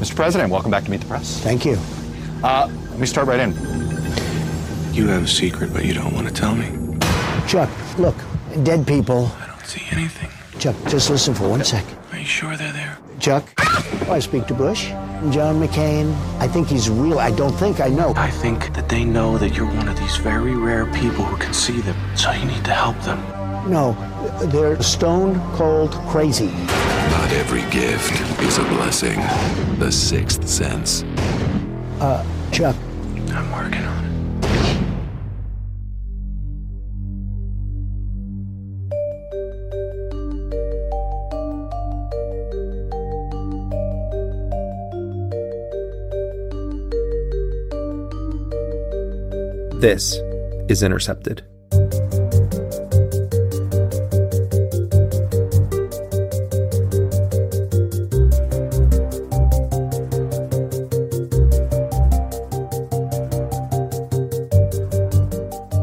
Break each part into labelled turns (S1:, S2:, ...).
S1: Mr. President, welcome back to Meet the Press.
S2: Thank you.
S1: Uh, let me start right in.
S3: You have a secret, but you don't want to tell me.
S2: Chuck, look, dead people.
S3: I don't see anything.
S2: Chuck, just listen for one second.
S3: Are you sure they're there?
S2: Chuck, I speak to Bush, John McCain. I think he's real. I don't think I know.
S3: I think that they know that you're one of these very rare people who can see them, so you need to help them.
S2: No, they're stone cold crazy.
S4: Not every gift is a blessing. The sixth sense.
S2: Uh, Chuck,
S3: I'm working on it.
S5: This is Intercepted.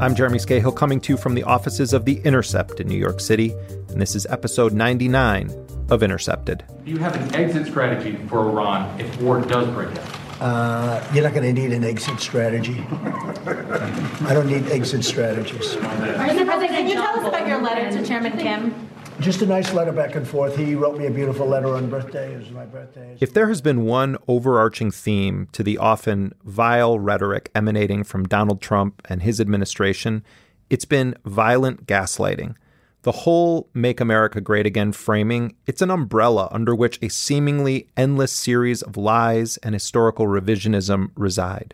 S5: I'm Jeremy Scahill coming to you from the offices of The Intercept in New York City, and this is episode 99 of Intercepted.
S6: Do you have an exit strategy for Iran if war does break out?
S2: uh, you're not going to need an exit strategy. I don't need exit strategies.
S7: Mr. President, can you tell us about your letter to Chairman Kim?
S2: Just a nice letter back and forth. He wrote me a beautiful letter on birthday. It was my birthday.
S5: If there has been one overarching theme to the often vile rhetoric emanating from Donald Trump and his administration, it's been violent gaslighting. The whole Make America Great Again framing, it's an umbrella under which a seemingly endless series of lies and historical revisionism reside.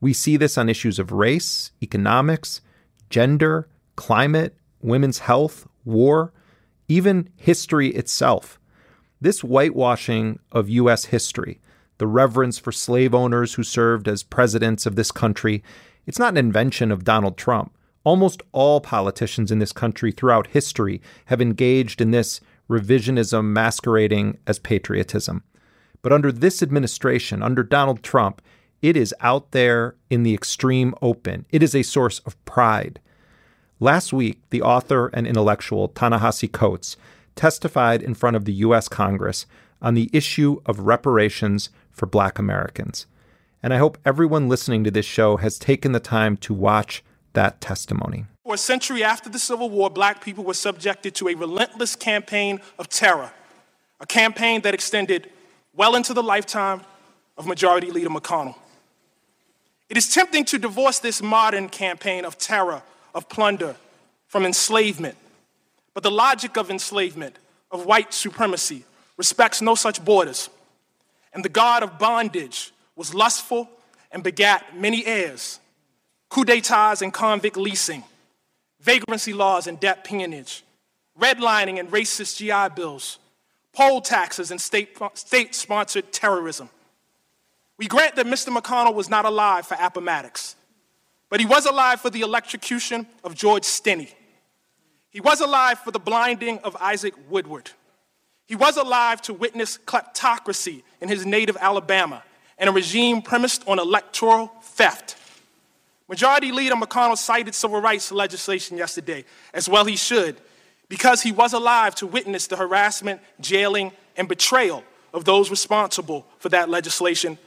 S5: We see this on issues of race, economics, gender, climate, women's health, war, even history itself. This whitewashing of U.S. history, the reverence for slave owners who served as presidents of this country, it's not an invention of Donald Trump. Almost all politicians in this country throughout history have engaged in this revisionism masquerading as patriotism. But under this administration, under Donald Trump, it is out there in the extreme open. It is a source of pride. Last week, the author and intellectual Ta-Nehisi Coates testified in front of the U.S. Congress on the issue of reparations for Black Americans. And I hope everyone listening to this show has taken the time to watch that testimony.
S8: For a century after the Civil War, black people were subjected to a relentless campaign of terror, a campaign that extended well into the lifetime of Majority Leader McConnell. It is tempting to divorce this modern campaign of terror, of plunder, from enslavement. But the logic of enslavement, of white supremacy, respects no such borders. And the God of bondage was lustful and begat many heirs coup d'etats and convict leasing, vagrancy laws and debt peonage, redlining and racist GI bills, poll taxes and state sponsored terrorism. We grant that Mr. McConnell was not alive for Appomattox, but he was alive for the electrocution of George Stinney. He was alive for the blinding of Isaac Woodard. He was alive to witness kleptocracy in his native Alabama and a regime premised on electoral theft. Majority Leader McConnell cited civil rights legislation yesterday, as well he should, because he was alive to witness the harassment, jailing, and betrayal of those responsible for that legislation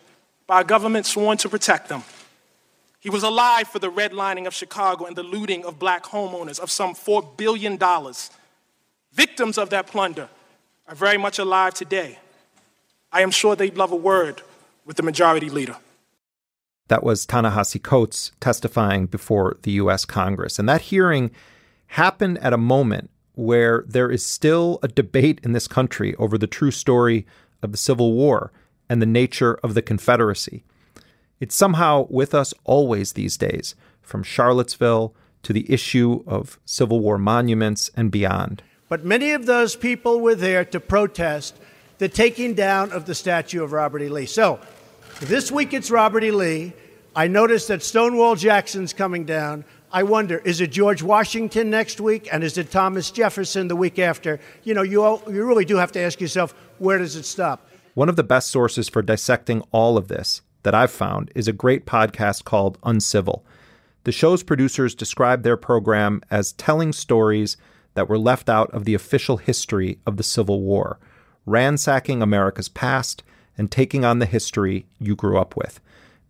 S8: by a government sworn to protect them. He was alive for the redlining of Chicago and the looting of black homeowners of some $4 billion. Victims of that plunder are very much alive today. I am sure they'd love a word with the majority leader.
S5: That was Ta-Nehisi Coates testifying before the U.S. Congress. And that hearing happened at a moment where there is still a debate in this country over the true story of the Civil War and the nature of the Confederacy. It's somehow with us always these days, from Charlottesville to the issue of Civil War monuments and beyond.
S2: but many of those people were there to protest the taking down of the statue of Robert E. Lee. So this week it's Robert E. Lee. I noticed that Stonewall Jackson's coming down. I wonder, is it George Washington next week? And is it Thomas Jefferson the week after? You know, you, all, you really do have to ask yourself, where does it stop?
S5: One of the best sources for dissecting all of this that I've found is a great podcast called Uncivil. The show's producers describe their program as telling stories that were left out of the official history of the Civil War, ransacking America's past and taking on the history you grew up with.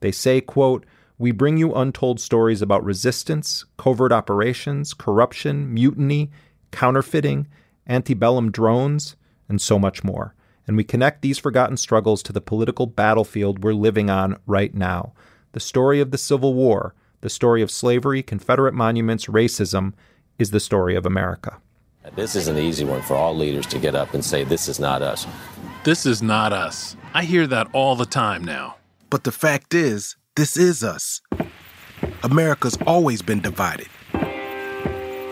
S5: They say, quote, we bring you untold stories about resistance, covert operations, corruption, mutiny, counterfeiting, antebellum drones, and so much more. And we connect these forgotten struggles to the political battlefield we're living on right now. The story of the Civil War, the story of slavery, Confederate monuments, racism, is the story of America.
S9: This is an easy one for all leaders to get up and say, This is not us.
S10: This is not us. I hear that all the time now.
S11: But the fact is, this is us. America's always been divided.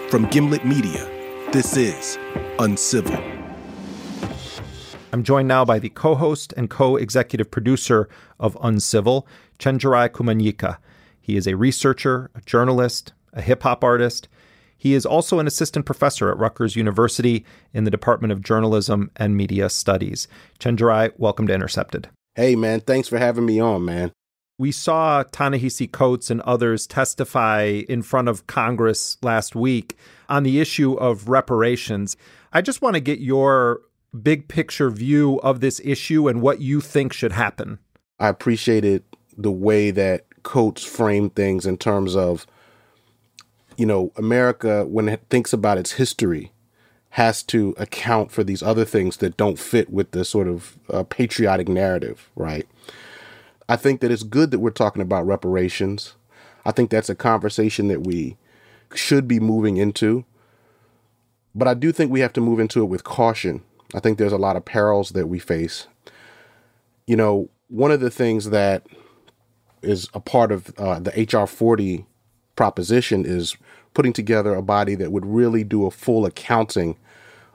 S11: From Gimlet Media, this is Uncivil.
S5: I'm joined now by the co host and co executive producer of Uncivil, Chenjerai Kumanyika. He is a researcher, a journalist, a hip hop artist. He is also an assistant professor at Rutgers University in the Department of Journalism and Media Studies. Chenjerai, welcome to Intercepted.
S12: Hey, man, thanks for having me on, man.
S5: We saw Ta-Nehisi Coates and others testify in front of Congress last week on the issue of reparations. I just want to get your big picture view of this issue and what you think should happen.
S12: I appreciated the way that Coates framed things in terms of, you know, America, when it thinks about its history, has to account for these other things that don't fit with the sort of uh, patriotic narrative, right? I think that it's good that we're talking about reparations. I think that's a conversation that we should be moving into. But I do think we have to move into it with caution. I think there's a lot of perils that we face. You know, one of the things that is a part of uh, the HR 40 proposition is putting together a body that would really do a full accounting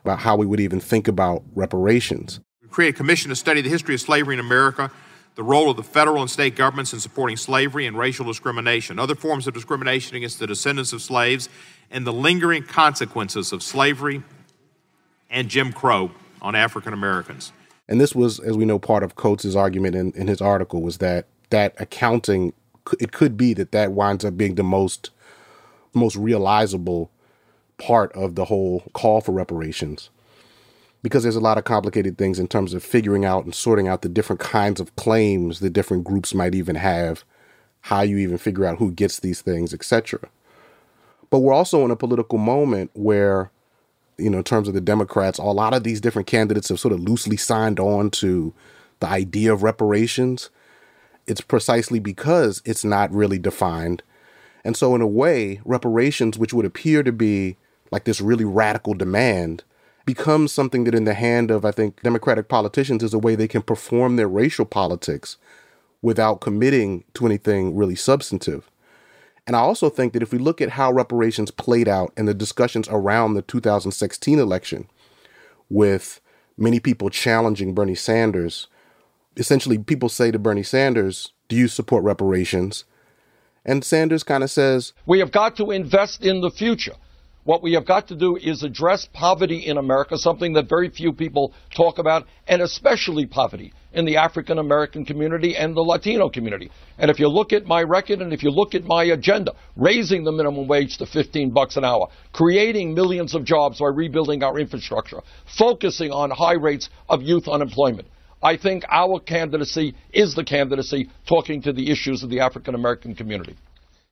S12: about how we would even think about reparations.
S13: We create a commission to study the history of slavery in America, the role of the federal and state governments in supporting slavery and racial discrimination, other forms of discrimination against the descendants of slaves, and the lingering consequences of slavery and Jim Crow on African Americans.
S12: And this was, as we know, part of Coates' argument in, in his article was that that accounting, it could be that that winds up being the most most realizable part of the whole call for reparations because there's a lot of complicated things in terms of figuring out and sorting out the different kinds of claims the different groups might even have how you even figure out who gets these things etc but we're also in a political moment where you know in terms of the democrats a lot of these different candidates have sort of loosely signed on to the idea of reparations. It's precisely because it's not really defined. And so in a way reparations which would appear to be like this really radical demand becomes something that in the hand of i think democratic politicians is a way they can perform their racial politics without committing to anything really substantive and i also think that if we look at how reparations played out in the discussions around the 2016 election with many people challenging bernie sanders essentially people say to bernie sanders do you support reparations? And sanders kind of says
S14: we have got to invest in the future. What we have got to do is address poverty in America, something that very few people talk about, and especially poverty in the African American community and the Latino community. And if you look at my record and if you look at my agenda, raising the minimum wage to 15 bucks an hour, creating millions of jobs by rebuilding our infrastructure, focusing on high rates of youth unemployment. I think our candidacy is the candidacy talking to the issues of the African American community.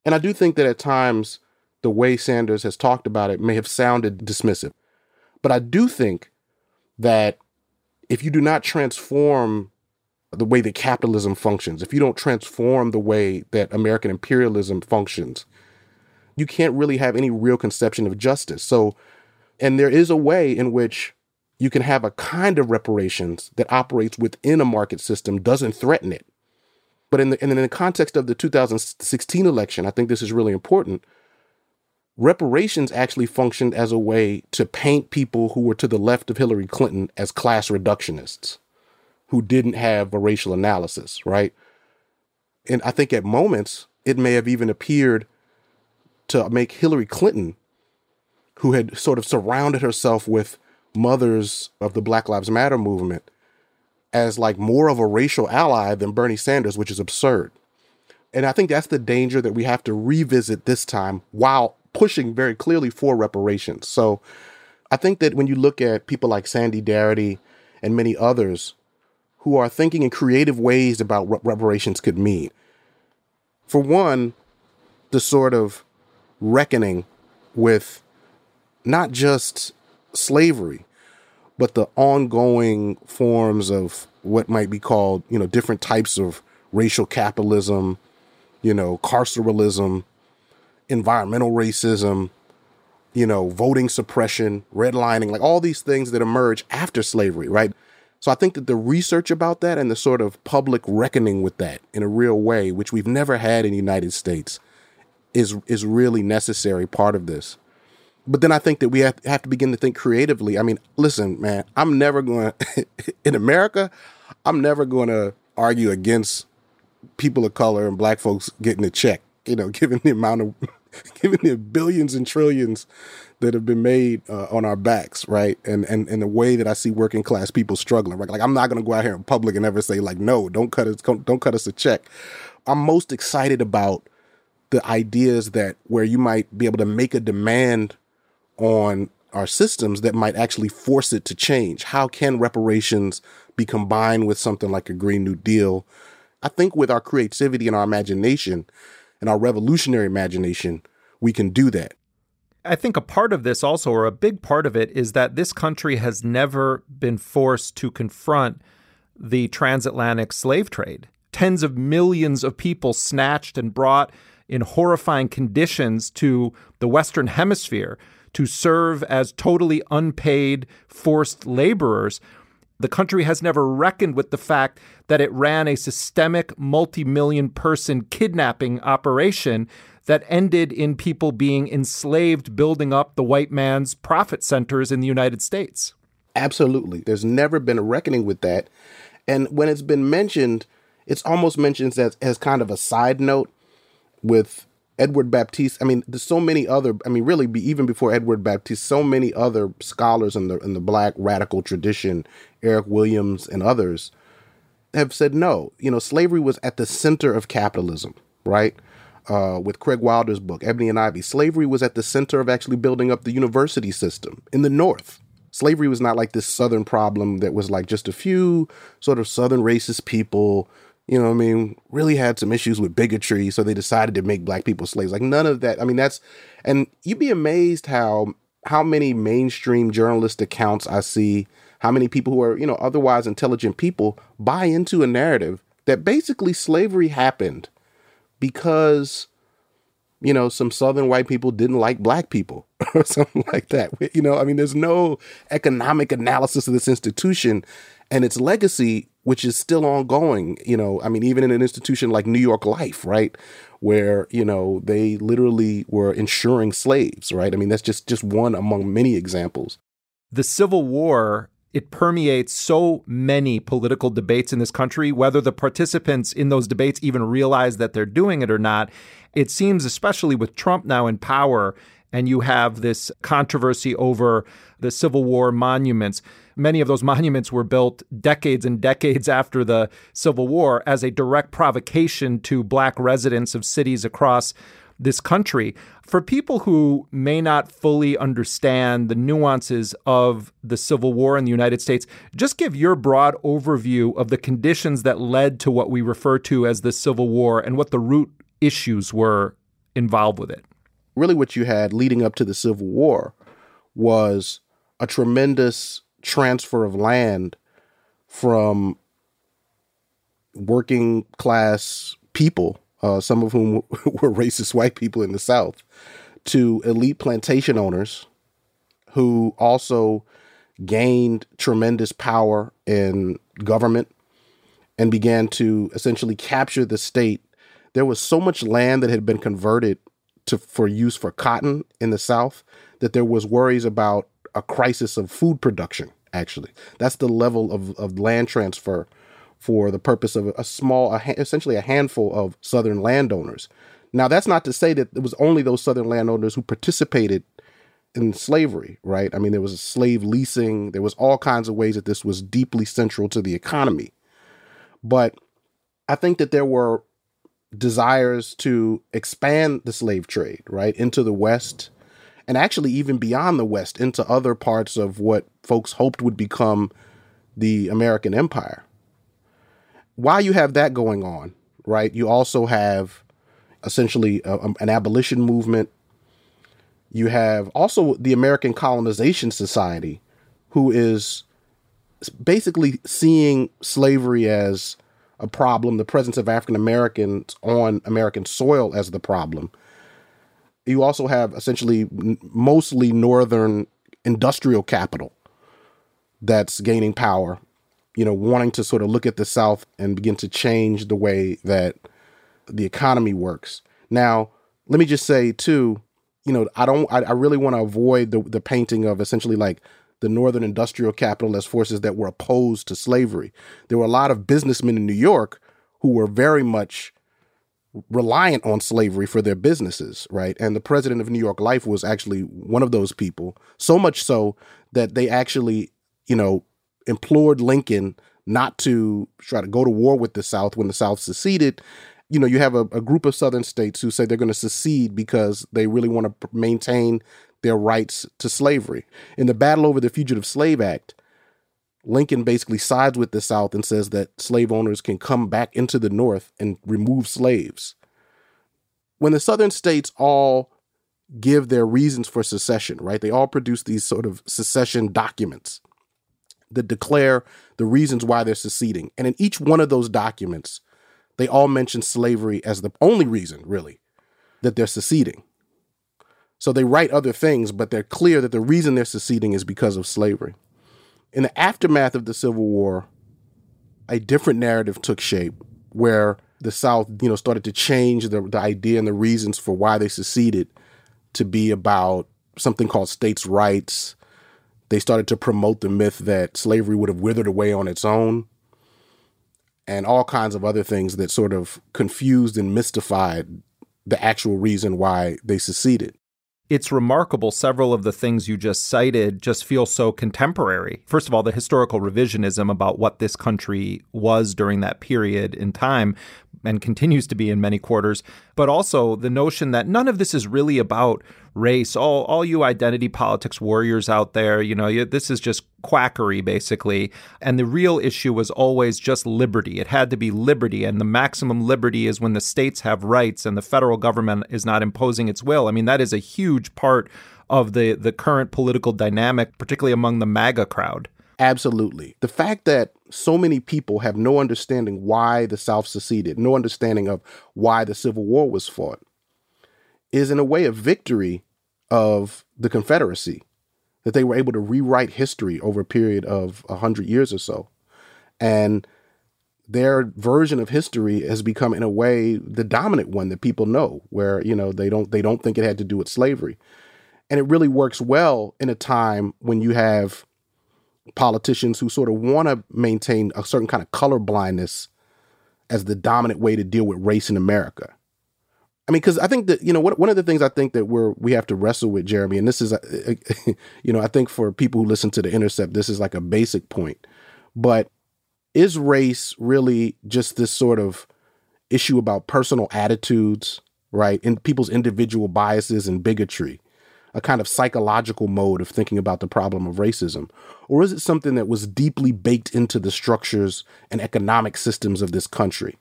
S12: And I do think that at times the way Sanders has talked about it may have sounded dismissive. But I do think that if you do not transform the way that capitalism functions, if you don't transform the way that American imperialism functions, you can't really have any real conception of justice. So, and there is a way in which you can have a kind of reparations that operates within a market system, doesn't threaten it. But in the, in the context of the 2016 election, I think this is really important reparations actually functioned as a way to paint people who were to the left of Hillary Clinton as class reductionists who didn't have a racial analysis, right? And I think at moments it may have even appeared to make Hillary Clinton, who had sort of surrounded herself with mothers of the Black Lives Matter movement, as like more of a racial ally than Bernie Sanders, which is absurd. And I think that's the danger that we have to revisit this time while pushing very clearly for reparations. So I think that when you look at people like Sandy Darity and many others who are thinking in creative ways about what reparations could mean, for one, the sort of reckoning with not just slavery, but the ongoing forms of what might be called, you know, different types of racial capitalism, you know, carceralism, environmental racism, you know, voting suppression, redlining, like all these things that emerge after slavery, right? So I think that the research about that and the sort of public reckoning with that in a real way, which we've never had in the United States, is is really necessary part of this. But then I think that we have, have to begin to think creatively. I mean, listen, man, I'm never going in America, I'm never going to argue against people of color and black folks getting a check, you know, given the amount of, given the billions and trillions that have been made uh, on our backs, right? And, and and the way that I see working class people struggling, right? Like I'm not to go out here in public and ever say like, no, don't cut us, don't cut us a check. I'm most excited about the ideas that where you might be able to make a demand on our systems that might actually force it to change. How can reparations be combined with something like a Green New Deal? I think with our creativity and our imagination and our revolutionary imagination, we can do that.
S5: I think a part of this also, or a big part of it, is that this country has never been forced to confront the transatlantic slave trade. Tens of millions of people snatched and brought in horrifying conditions to the Western Hemisphere to serve as totally unpaid forced laborers. The country has never reckoned with the fact that it ran a systemic multi million person kidnapping operation that ended in people being enslaved, building up the white man's profit centers in the United States.
S12: Absolutely. There's never been a reckoning with that. And when it's been mentioned, it's almost mentioned as, as kind of a side note with Edward Baptist. I mean, there's so many other. I mean, really, be, even before Edward Baptist, so many other scholars in the in the Black radical tradition, Eric Williams and others, have said no. You know, slavery was at the center of capitalism, right? Uh, with Craig Wilder's book, Ebony and Ivy, slavery was at the center of actually building up the university system in the North. Slavery was not like this Southern problem that was like just a few sort of Southern racist people you know what I mean, really had some issues with bigotry, so they decided to make black people slaves. Like none of that. I mean, that's and you'd be amazed how how many mainstream journalist accounts I see, how many people who are, you know, otherwise intelligent people buy into a narrative that basically slavery happened because you know, some southern white people didn't like black people or something like that. You know, I mean, there's no economic analysis of this institution and its legacy which is still ongoing. You know, I mean, even in an institution like New York Life, right, where you know they literally were insuring slaves, right? I mean, that's just just one among many examples.
S5: The Civil War it permeates so many political debates in this country, whether the participants in those debates even realize that they're doing it or not. It seems, especially with Trump now in power, and you have this controversy over the Civil War monuments. Many of those monuments were built decades and decades after the Civil War as a direct provocation to black residents of cities across this country. For people who may not fully understand the nuances of the Civil War in the United States, just give your broad overview of the conditions that led to what we refer to as the Civil War and what the root issues were involved with it.
S12: Really, what you had leading up to the Civil War was a tremendous transfer of land from working class people, uh, some of whom were racist white people in the South, to elite plantation owners who also gained tremendous power in government and began to essentially capture the state. There was so much land that had been converted to for use for cotton in the South, that there was worries about a crisis of food production. Actually, that's the level of, of land transfer for the purpose of a small, essentially a handful of Southern landowners. Now, that's not to say that it was only those Southern landowners who participated in slavery, right? I mean, there was slave leasing, there was all kinds of ways that this was deeply central to the economy. But I think that there were desires to expand the slave trade, right, into the West and actually even beyond the West into other parts of what folks hoped would become the American empire. While you have that going on, right, you also have essentially a, an abolition movement. You have also the American Colonization Society, who is basically seeing slavery as a problem, the presence of African Americans on American soil as the problem. You also have essentially mostly northern industrial capital that's gaining power, you know, wanting to sort of look at the South and begin to change the way that the economy works. Now, let me just say too, you know, I don't, I, I really want to avoid the, the painting of essentially like the northern industrial capital as forces that were opposed to slavery. There were a lot of businessmen in New York who were very much reliant on slavery for their businesses, right? And the president of New York Life was actually one of those people, so much so that they actually, you know, implored Lincoln not to try to go to war with the South when the South seceded. You know, you have a, a group of Southern states who say they're going to secede because they really want to maintain their rights to slavery. In the battle over the Fugitive Slave Act, Lincoln basically sides with the South and says that slave owners can come back into the North and remove slaves. When the Southern states all give their reasons for secession, right? They all produce these sort of secession documents that declare the reasons why they're seceding. And in each one of those documents, they all mention slavery as the only reason, really, that they're seceding. So they write other things, but they're clear that the reason they're seceding is because of slavery. In the aftermath of the Civil War, a different narrative took shape where the South, you know, started to change the, the idea and the reasons for why they seceded to be about something called states' rights. They started to promote the myth that slavery would have withered away on its own and all kinds of other things that sort of confused and mystified the actual reason why they seceded
S5: it's remarkable several of the things you just cited just feel so contemporary. First of all, the historical revisionism about what this country was during that period in time and continues to be in many quarters, but also the notion that none of this is really about race. All all you identity politics warriors out there, you know, you, this is just quackery basically. And the real issue was always just liberty. It had to be liberty, and the maximum liberty is when the states have rights and the federal government is not imposing its will. I mean, that is a huge part of the the current political dynamic, particularly among the MAGA crowd.
S12: Absolutely. The fact that so many people have no understanding why the South seceded, no understanding of why the Civil War was fought, is in a way a victory of the Confederacy, that they were able to rewrite history over a period of a hundred years or so. And their version of history has become in a way the dominant one that people know where you know they don't they don't think it had to do with slavery and it really works well in a time when you have politicians who sort of want to maintain a certain kind of color blindness as the dominant way to deal with race in America. I mean, because I think that you know one of the things I think that we're we have to wrestle with, Jeremy, and this is, you know, I think for people who listen to the Intercept, this is like a basic point. But is race really just this sort of issue about personal attitudes, right, and people's individual biases and bigotry? A kind of psychological mode of thinking about the problem of racism? Or is it something that was deeply baked into the structures and economic systems of this country?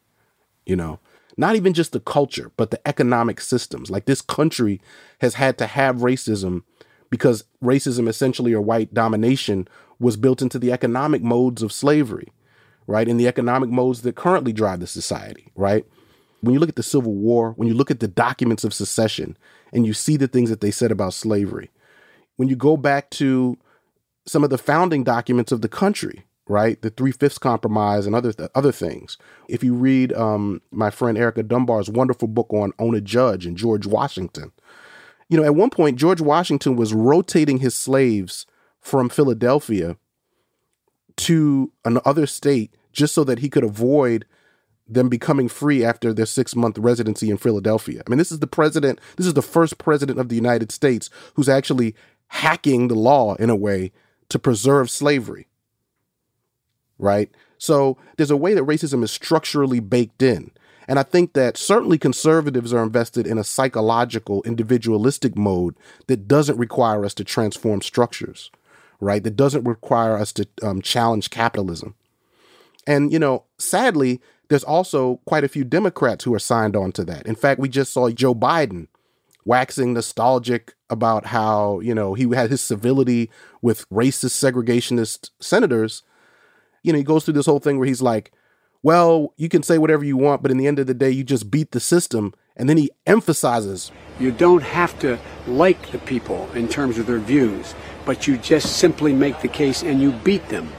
S12: You know, not even just the culture, but the economic systems. Like this country has had to have racism because racism, essentially, or white domination, was built into the economic modes of slavery, right? In the economic modes that currently drive the society, right? When you look at the Civil War, when you look at the documents of secession, and you see the things that they said about slavery. When you go back to some of the founding documents of the country, right? The Three Fifths Compromise and other th- other things. If you read um, my friend Erica Dunbar's wonderful book on Ona Judge and George Washington, you know, at one point George Washington was rotating his slaves from Philadelphia to another state just so that he could avoid them becoming free after their six month residency in Philadelphia. I mean, this is the president, this is the first president of the United States who's actually hacking the law in a way to preserve slavery. Right? So there's a way that racism is structurally baked in. And I think that certainly conservatives are invested in a psychological, individualistic mode that doesn't require us to transform structures, right? That doesn't require us to um, challenge capitalism. And, you know, sadly, there's also quite a few Democrats who are signed on to that. In fact, we just saw Joe Biden waxing nostalgic about how, you know, he had his civility with racist segregationist senators. You know, he goes through this whole thing where he's like, well, you can say whatever you want, but in the end of the day, you just beat the system. And then he emphasizes
S15: you don't have to like the people in terms of their views, but you just simply make the case and you beat them.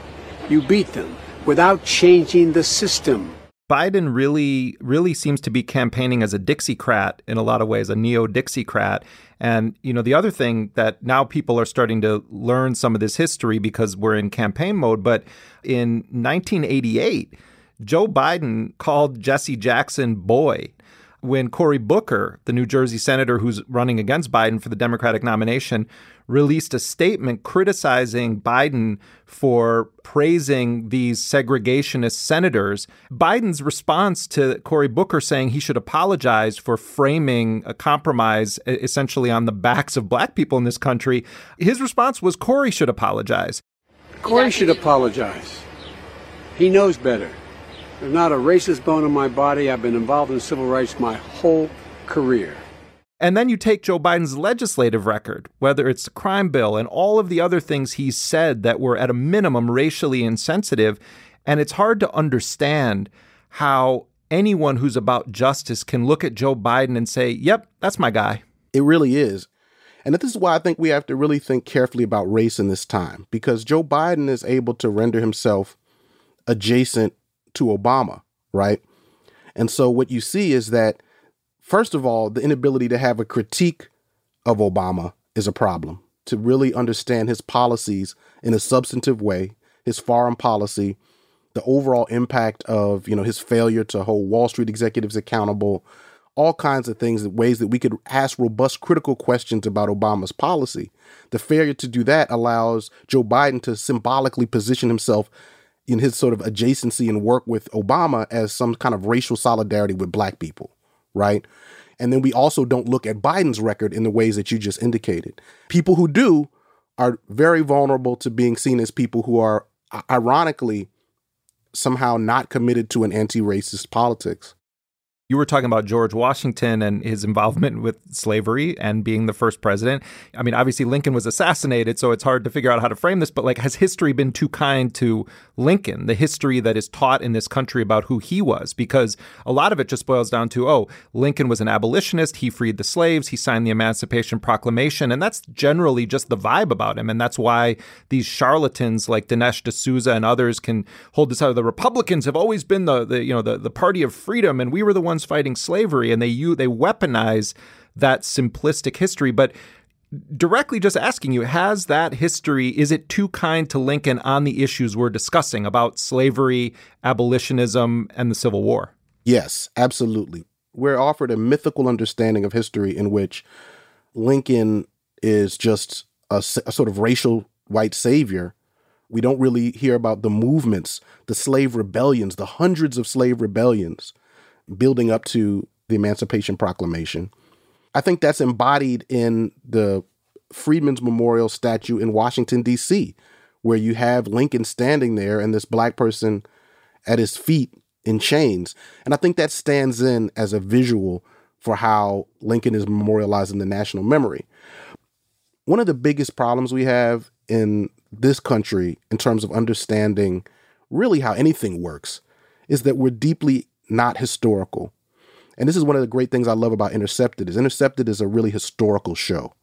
S15: You beat them without changing the system.
S5: Biden really, really seems to be campaigning as a Dixiecrat in a lot of ways, a neo Dixiecrat. And, you know, the other thing that now people are starting to learn some of this history because we're in campaign mode, but in 1988, Joe Biden called Jesse Jackson boy when Cory Booker, the New Jersey senator who's running against Biden for the Democratic nomination, released a statement criticizing Biden for praising these segregationist senators. Biden's response to Cory Booker saying he should apologize for framing a compromise essentially on the backs of black people in this country, his response was Cory should apologize.
S15: Cory should apologize. He knows better. There's not a racist bone in my body. I've been involved in civil rights my whole career.
S5: And then you take Joe Biden's legislative record, whether it's the crime bill and all of the other things he said that were at a minimum racially insensitive. And it's hard to understand how anyone who's about justice can look at Joe Biden and say, yep, that's my guy.
S12: It really is. And this is why I think we have to really think carefully about race in this time, because Joe Biden is able to render himself adjacent to Obama, right? And so what you see is that, first of all, the inability to have a critique of Obama is a problem. To really understand his policies in a substantive way, his foreign policy, the overall impact of you know his failure to hold Wall Street executives accountable, all kinds of things, ways that we could ask robust critical questions about Obama's policy. The failure to do that allows Joe Biden to symbolically position himself in his sort of adjacency and work with Obama as some kind of racial solidarity with black people, right? And then we also don't look at Biden's record in the ways that you just indicated. People who do are very vulnerable to being seen as people who are ironically somehow not committed to an anti-racist politics.
S5: You were talking about George Washington and his involvement with slavery and being the first president. I mean, obviously Lincoln was assassinated, so it's hard to figure out how to frame this, but like has history been too kind to Lincoln, the history that is taught in this country about who he was? Because a lot of it just boils down to, oh, Lincoln was an abolitionist, he freed the slaves, he signed the Emancipation Proclamation, and that's generally just the vibe about him. And that's why these charlatans like Dinesh D'Souza and others can hold this out. The Republicans have always been the, the you know the, the party of freedom, and we were the ones fighting slavery, and they you they weaponize that simplistic history. But directly just asking you, has that history is it too kind to Lincoln on the issues we're discussing about slavery, abolitionism, and the Civil War?
S12: Yes, absolutely. We're offered a mythical understanding of history in which Lincoln is just a, a sort of racial white savior we don't really hear about the movements, the slave rebellions, the hundreds of slave rebellions building up to the Emancipation Proclamation. I think that's embodied in the Freedmen's Memorial statue in Washington, D.C., where you have Lincoln standing there and this black person at his feet in chains. And I think that stands in as a visual for how Lincoln is memorialized in the national memory. One of the biggest problems we have in this country in terms of understanding really how anything works is that we're deeply not historical. And this is one of the great things I love about Intercepted is Intercepted is a really historical show.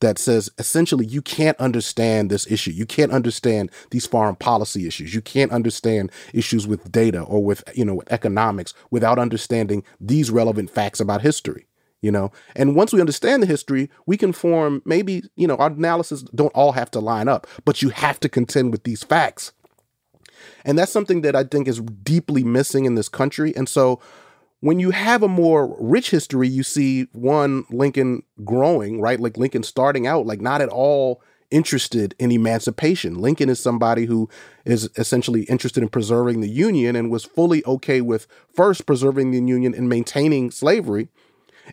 S12: that says essentially you can't understand this issue. You can't understand these foreign policy issues. You can't understand issues with data or with, you know, with economics without understanding these relevant facts about history. You know, and once we understand the history, we can form maybe, you know, our analysis don't all have to line up, but you have to contend with these facts. And that's something that I think is deeply missing in this country. And so when you have a more rich history, you see one Lincoln growing, right? Like Lincoln starting out, like not at all interested in emancipation. Lincoln is somebody who is essentially interested in preserving the Union and was fully okay with first preserving the Union and maintaining slavery.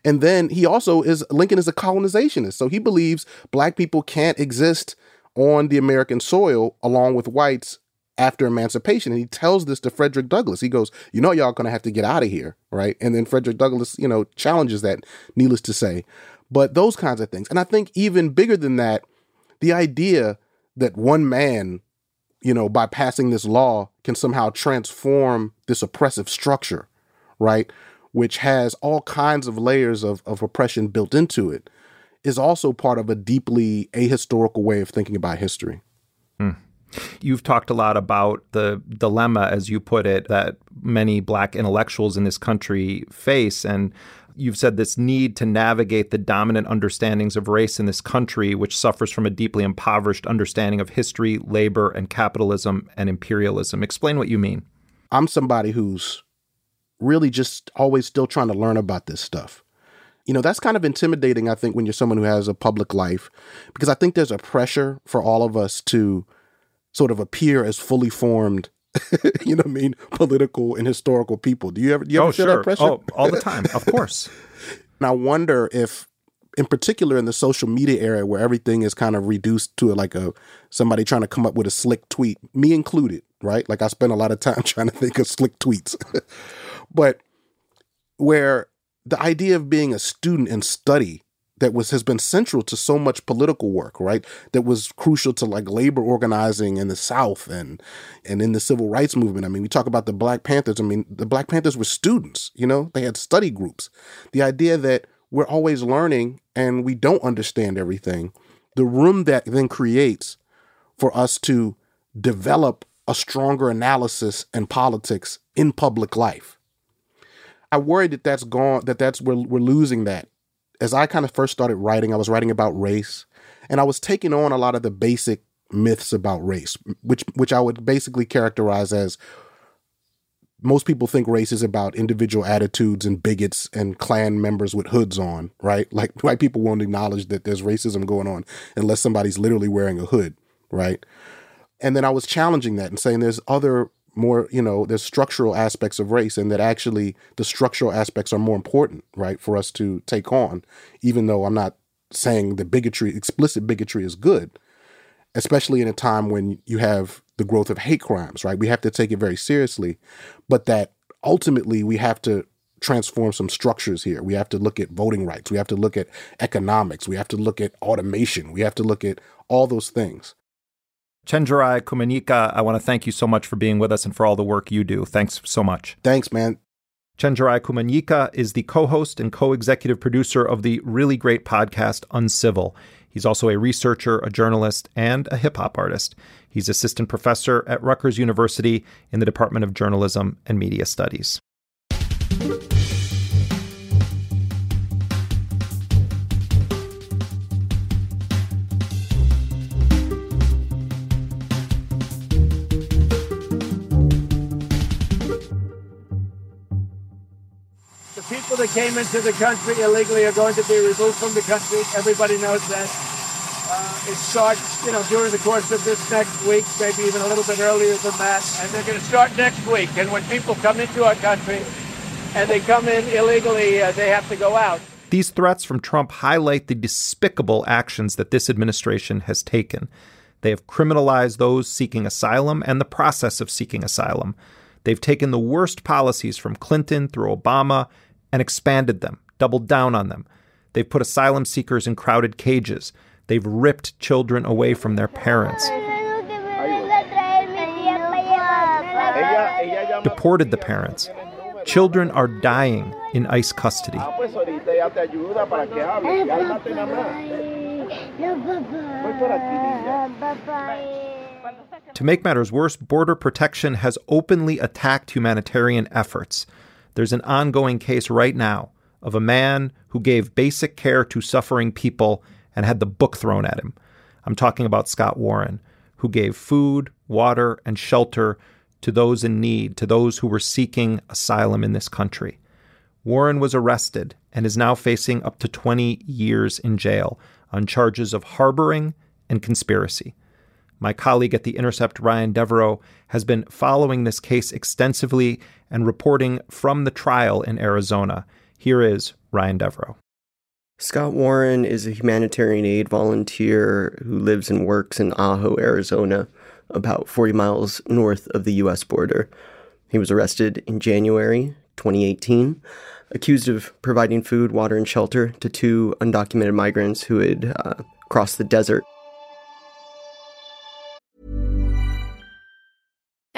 S12: And then he also is Lincoln is a colonizationist. So he believes black people can't exist on the American soil along with whites after emancipation. And he tells this to Frederick Douglass. He goes, You know, y'all to have to get out of here. Right. And then Frederick Douglass, you know, challenges that, needless to say. But those kinds of things. And I think even bigger than that, the idea that one man, you know, by passing this law can somehow transform this oppressive structure, right? Which has all kinds of layers of, of oppression built into it, is also part of a deeply ahistorical way of thinking about history.
S5: Hmm. You've talked a lot about the dilemma, as you put it, that many black intellectuals in this country face. And you've said this need to navigate the dominant understandings of race in this country, which suffers from a deeply impoverished understanding of history, labor, and capitalism and imperialism. Explain what you mean.
S12: I'm somebody who's really just always still trying to learn about this stuff. You know, that's kind of intimidating, I think, when you're someone who has a public life, because I think there's a pressure for all of us to sort of appear as fully formed you know what I mean, political and historical people. Do you ever do you ever
S5: oh,
S12: feel
S5: sure.
S12: that pressure?
S5: Oh, all the time, of course.
S12: and I wonder if in particular in the social media area where everything is kind of reduced to like a somebody trying to come up with a slick tweet, me included, right? Like I spend a lot of time trying to think of slick tweets. but where the idea of being a student and study that was has been central to so much political work, right? That was crucial to like labor organizing in the South and and in the civil rights movement. I mean, we talk about the Black Panthers. I mean, the Black Panthers were students, you know, they had study groups. The idea that we're always learning and we don't understand everything, the room that then creates for us to develop a stronger analysis and politics in public life. I worry that that's gone, that that's we're, we're losing that as I kind of first started writing, I was writing about race, and I was taking on a lot of the basic myths about race, which which I would basically characterize as most people think race is about individual attitudes and bigots and Klan members with hoods on, right? Like white people won't acknowledge that there's racism going on unless somebody's literally wearing a hood, right? And then I was challenging that and saying there's other more, you know, there's structural aspects of race and that actually the structural aspects are more important, right, for us to take on, even though I'm not saying the bigotry, explicit bigotry is good, especially in a time when you have the growth of hate crimes, right? We have to take it very seriously, but that ultimately we have to transform some structures here. We have to look at voting rights. We have to look at economics. We have to look at automation. We have to look at all those things.
S5: Chenjerai Kumanyika, I want to thank you so much for being with us and for all the work you do. Thanks so much.
S12: Thanks, man.
S5: Chenjerai Kumanyika is the co host and co executive producer of the really great podcast Uncivil. He's also a researcher, a journalist, and a hip hop artist. He's assistant professor at Rutgers University in the Department of Journalism and Media Studies.
S2: That came into the country illegally are going to be removed from the country. Everybody knows that. Uh, it starts, you know, during the course of this next week, maybe even a little bit earlier than that. And they're going to start next week. And when people come into our country and they come in illegally, uh, they have to go out.
S5: These threats from Trump highlight the despicable actions that this administration has taken. They have criminalized those seeking asylum and the process of seeking asylum. They've taken the worst policies from Clinton through Obama and expanded them, doubled down on them. They've put asylum seekers in crowded cages. They've ripped children away from their parents. Deported the parents. Children are dying in ICE custody. To make matters worse, Border Protection has openly attacked humanitarian efforts. There's an ongoing case right now of a man who gave basic care to suffering people and had the book thrown at him. I'm talking about Scott Warren, who gave food, water, and shelter to those in need, to those who were seeking asylum in this country. Warren was arrested and is now facing up to 20 years in jail on charges of harboring and conspiracy. My colleague at The Intercept, Ryan Devereaux, has been following this case extensively and reporting from the trial in Arizona. Here is Ryan Devereaux.
S16: Scott Warren is a humanitarian aid volunteer who lives and works in Ajo, Arizona, about 40 miles north of the U.S. border. He was arrested in January 2018, accused of providing food, water, and shelter to two undocumented migrants who had uh, crossed the desert.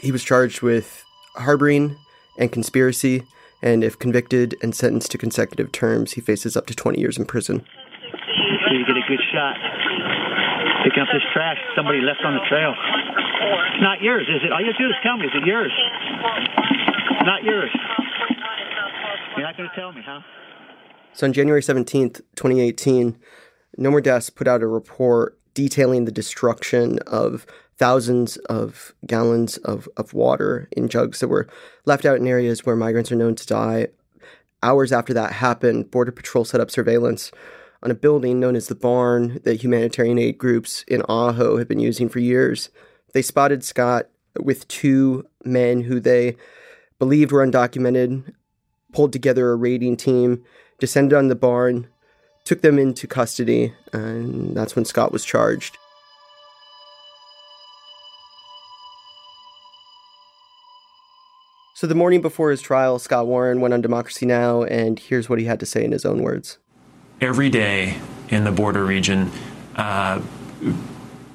S16: He was charged with harboring and conspiracy, and if convicted and sentenced to consecutive terms, he faces up to 20 years in prison.
S17: So you get a good shot. Picking up this trash somebody left on the trail. It's not yours, is it? All you have to do is tell me, is it yours? Not yours. You're not going to tell me, huh?
S16: So on January 17th, 2018, No More Deaths put out a report detailing the destruction of thousands of gallons of, of water in jugs that were left out in areas where migrants are known to die. Hours after that happened, Border Patrol set up surveillance on a building known as the Barn that humanitarian aid groups in Ajo have been using for years. They spotted Scott with two men who they believed were undocumented, pulled together a raiding team, descended on the barn, took them into custody, and that's when Scott was charged. So the morning before his trial, Scott Warren went on Democracy Now! and here's what he had to say in his own words.
S18: Every day in the border region, uh,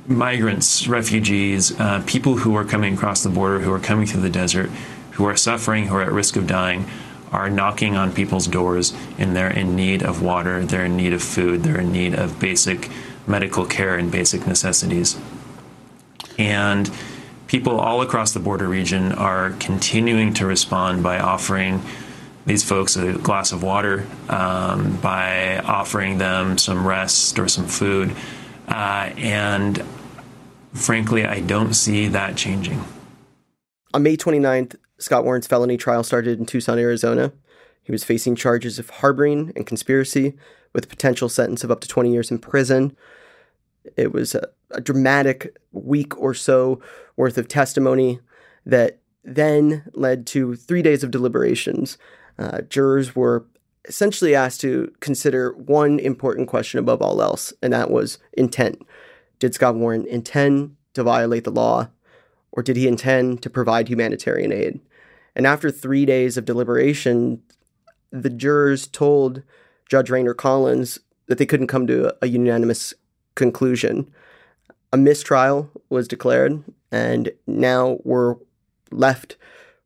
S18: migrants, refugees, uh, people who are coming across the border, who are coming through the desert, who are suffering, who are at risk of dying, are knocking on people's doors and they're in need of water, they're in need of food, they're in need of basic medical care and basic necessities. And people all across the border region are continuing to respond by offering these folks a glass of water, um, by offering them some rest or some food. Uh, and frankly, I don't see that changing.
S16: On May 29th, Scott Warren's felony trial started in Tucson, Arizona. He was facing charges of harboring and conspiracy with a potential sentence of up to 20 years in prison. It was a, a dramatic week or so worth of testimony that then led to three days of deliberations. Uh, jurors were essentially asked to consider one important question above all else, and that was intent. Did Scott Warren intend to violate the law, or did he intend to provide humanitarian aid? And after three days of deliberation, the jurors told Judge Raner Collins that they couldn't come to a unanimous conclusion. A mistrial was declared, and now we're left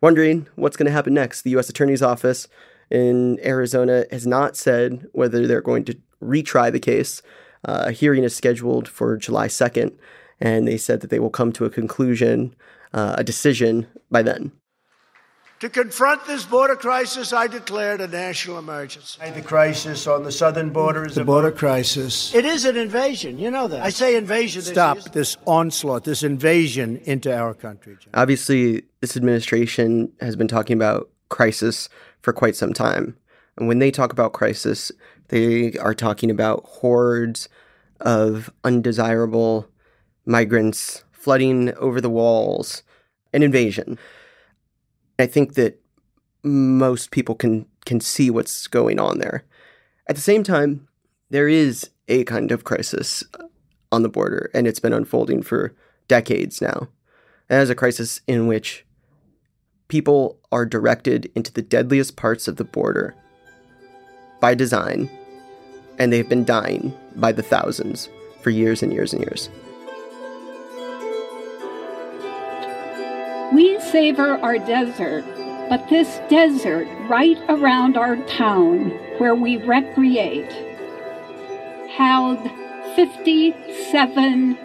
S16: wondering what's going to happen next. The U.S. Attorney's Office in Arizona has not said whether they're going to retry the case. Uh, a hearing is scheduled for July 2nd, and they said that they will come to a conclusion, uh, a decision by then.
S2: To confront this border crisis, I declared a national emergency. The crisis on the southern border is the a border crisis. It is an invasion. You know that. I say invasion. Stop this onslaught, this invasion into our country.
S16: Obviously, this administration has been talking about crisis for quite some time. And when they talk about crisis, they are talking about hordes of undesirable migrants flooding over the walls, an invasion. I think that most people can can see what's going on there. At the same time, there is a kind of crisis on the border, and it's been unfolding for decades now. It is a crisis in which people are directed into the deadliest parts of the border by design, and they've been dying by the thousands for years and years and years.
S19: We savor our desert, but this desert right around our town where we recreate held 57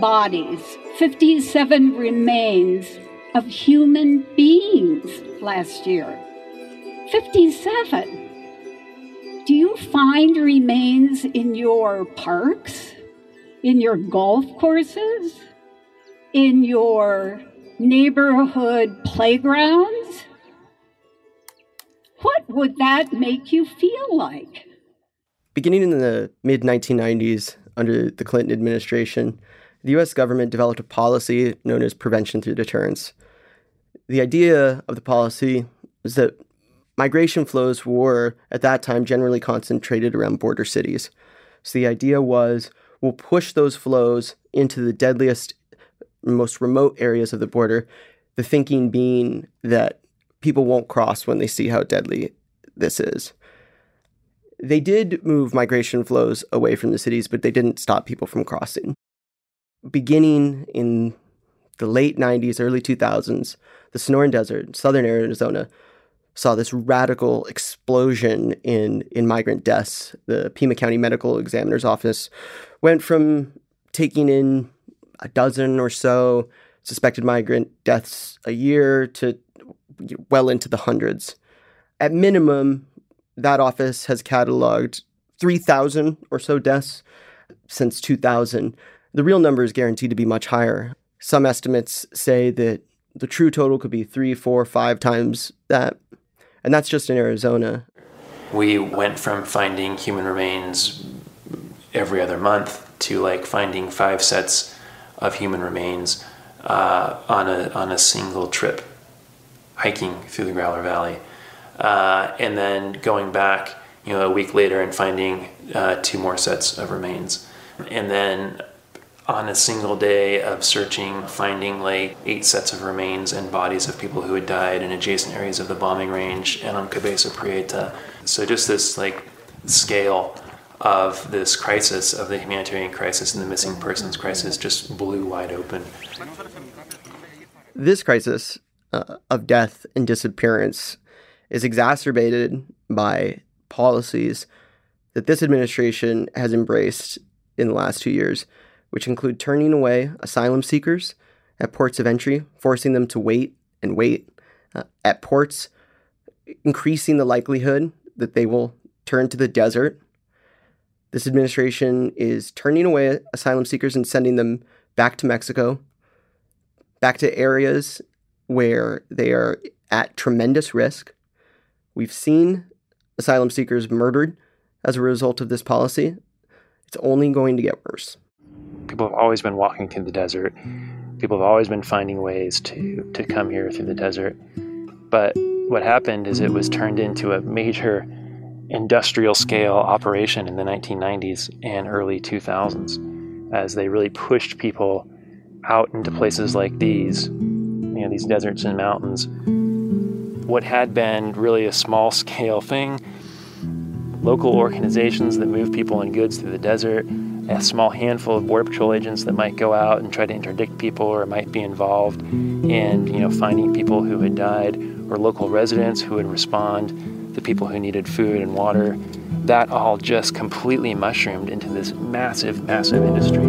S19: bodies, 57 remains of human beings last year. 57. Do you find remains in your parks, in your golf courses, in your neighborhood playgrounds? What would that make you feel like?
S16: Beginning in the mid 1990s, under the Clinton administration, the US government developed a policy known as prevention through deterrence. The idea of the policy was that migration flows were, at that time, generally concentrated around border cities. So the idea was we'll push those flows into the deadliest most remote areas of the border, the thinking being that people won't cross when they see how deadly this is. They did move migration flows away from the cities, but they didn't stop people from crossing. Beginning in the late 90s, early 2000s, the Sonoran Desert, southern Arizona, saw this radical explosion in, in migrant deaths. The Pima County Medical Examiner's Office went from taking in a dozen or so suspected migrant deaths a year to well into the hundreds. At minimum, that office has cataloged 3,000 or so deaths since 2000. The real number is guaranteed to be much higher. Some estimates say that the true total could be three, four, five times that. And that's just in Arizona.
S18: We went from finding human remains every other month to like finding five sets of human remains uh, on a on a single trip, hiking through the Growler Valley, uh, and then going back, you know, a week later and finding uh, two more sets of remains, and then on a single day of searching, finding like eight sets of remains and bodies of people who had died in adjacent areas of the bombing range and on Cabeza Prieta. So just this like scale of this crisis, of the humanitarian crisis and the missing persons crisis, just blew wide open.
S16: This crisis uh, of death and disappearance is exacerbated by policies that this administration has embraced in the last two years, which include turning away asylum seekers at ports of entry, forcing them to wait and wait uh, at ports, increasing the likelihood that they will turn to the desert this administration is turning away asylum seekers and sending them back to Mexico, back to areas where they are at tremendous risk. We've seen asylum seekers murdered as a result of this policy. It's only going to get worse.
S18: People have always been walking through the desert. People have always been finding ways to, to come here through the desert. But what happened is it was turned into a major industrial scale operation in the 1990s and early 2000s as they really pushed people out into places like these, you know, these deserts and mountains. What had been really a small scale thing, local organizations that move people and goods through the desert, a small handful of border patrol agents that might go out and try to interdict people or might be involved in, you know, finding people who had died or local residents who would respond the people who needed food and water, that all just completely mushroomed into this massive, massive industry.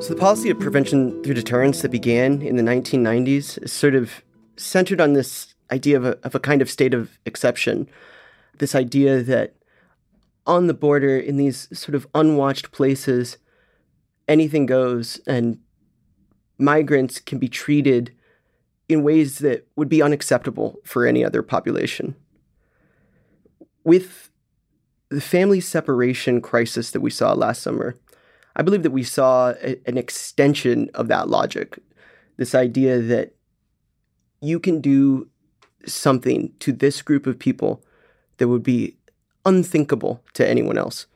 S16: So, the policy of prevention through deterrence that began in the 1990s is sort of centered on this idea of a, of a kind of state of exception. This idea that on the border, in these sort of unwatched places, anything goes and migrants can be treated in ways that would be unacceptable for any other population. With the family separation crisis that we saw last summer, I believe that we saw a, an extension of that logic. This idea that you can do something to this group of people that would be unthinkable to anyone else.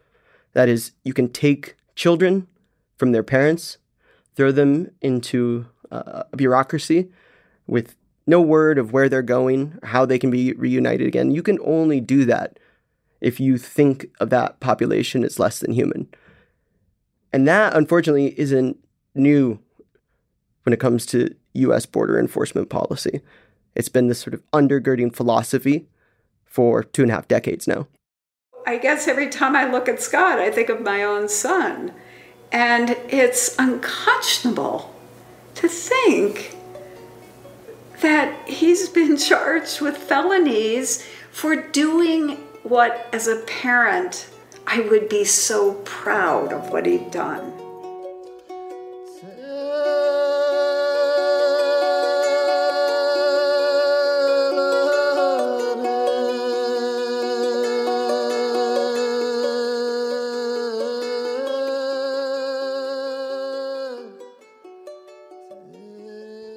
S16: That is, you can take children from their parents, throw them into uh, a bureaucracy with no word of where they're going, how they can be reunited again. You can only do that if you think of that population as less than human. And that, unfortunately, isn't new when it comes to US border enforcement policy. It's been this sort of undergirding philosophy for two and a half decades now.
S19: I guess every time I look at Scott, I think of my own son. And it's unconscionable to think that he's been charged with felonies for doing what, as a parent, I would be so proud of what he'd done.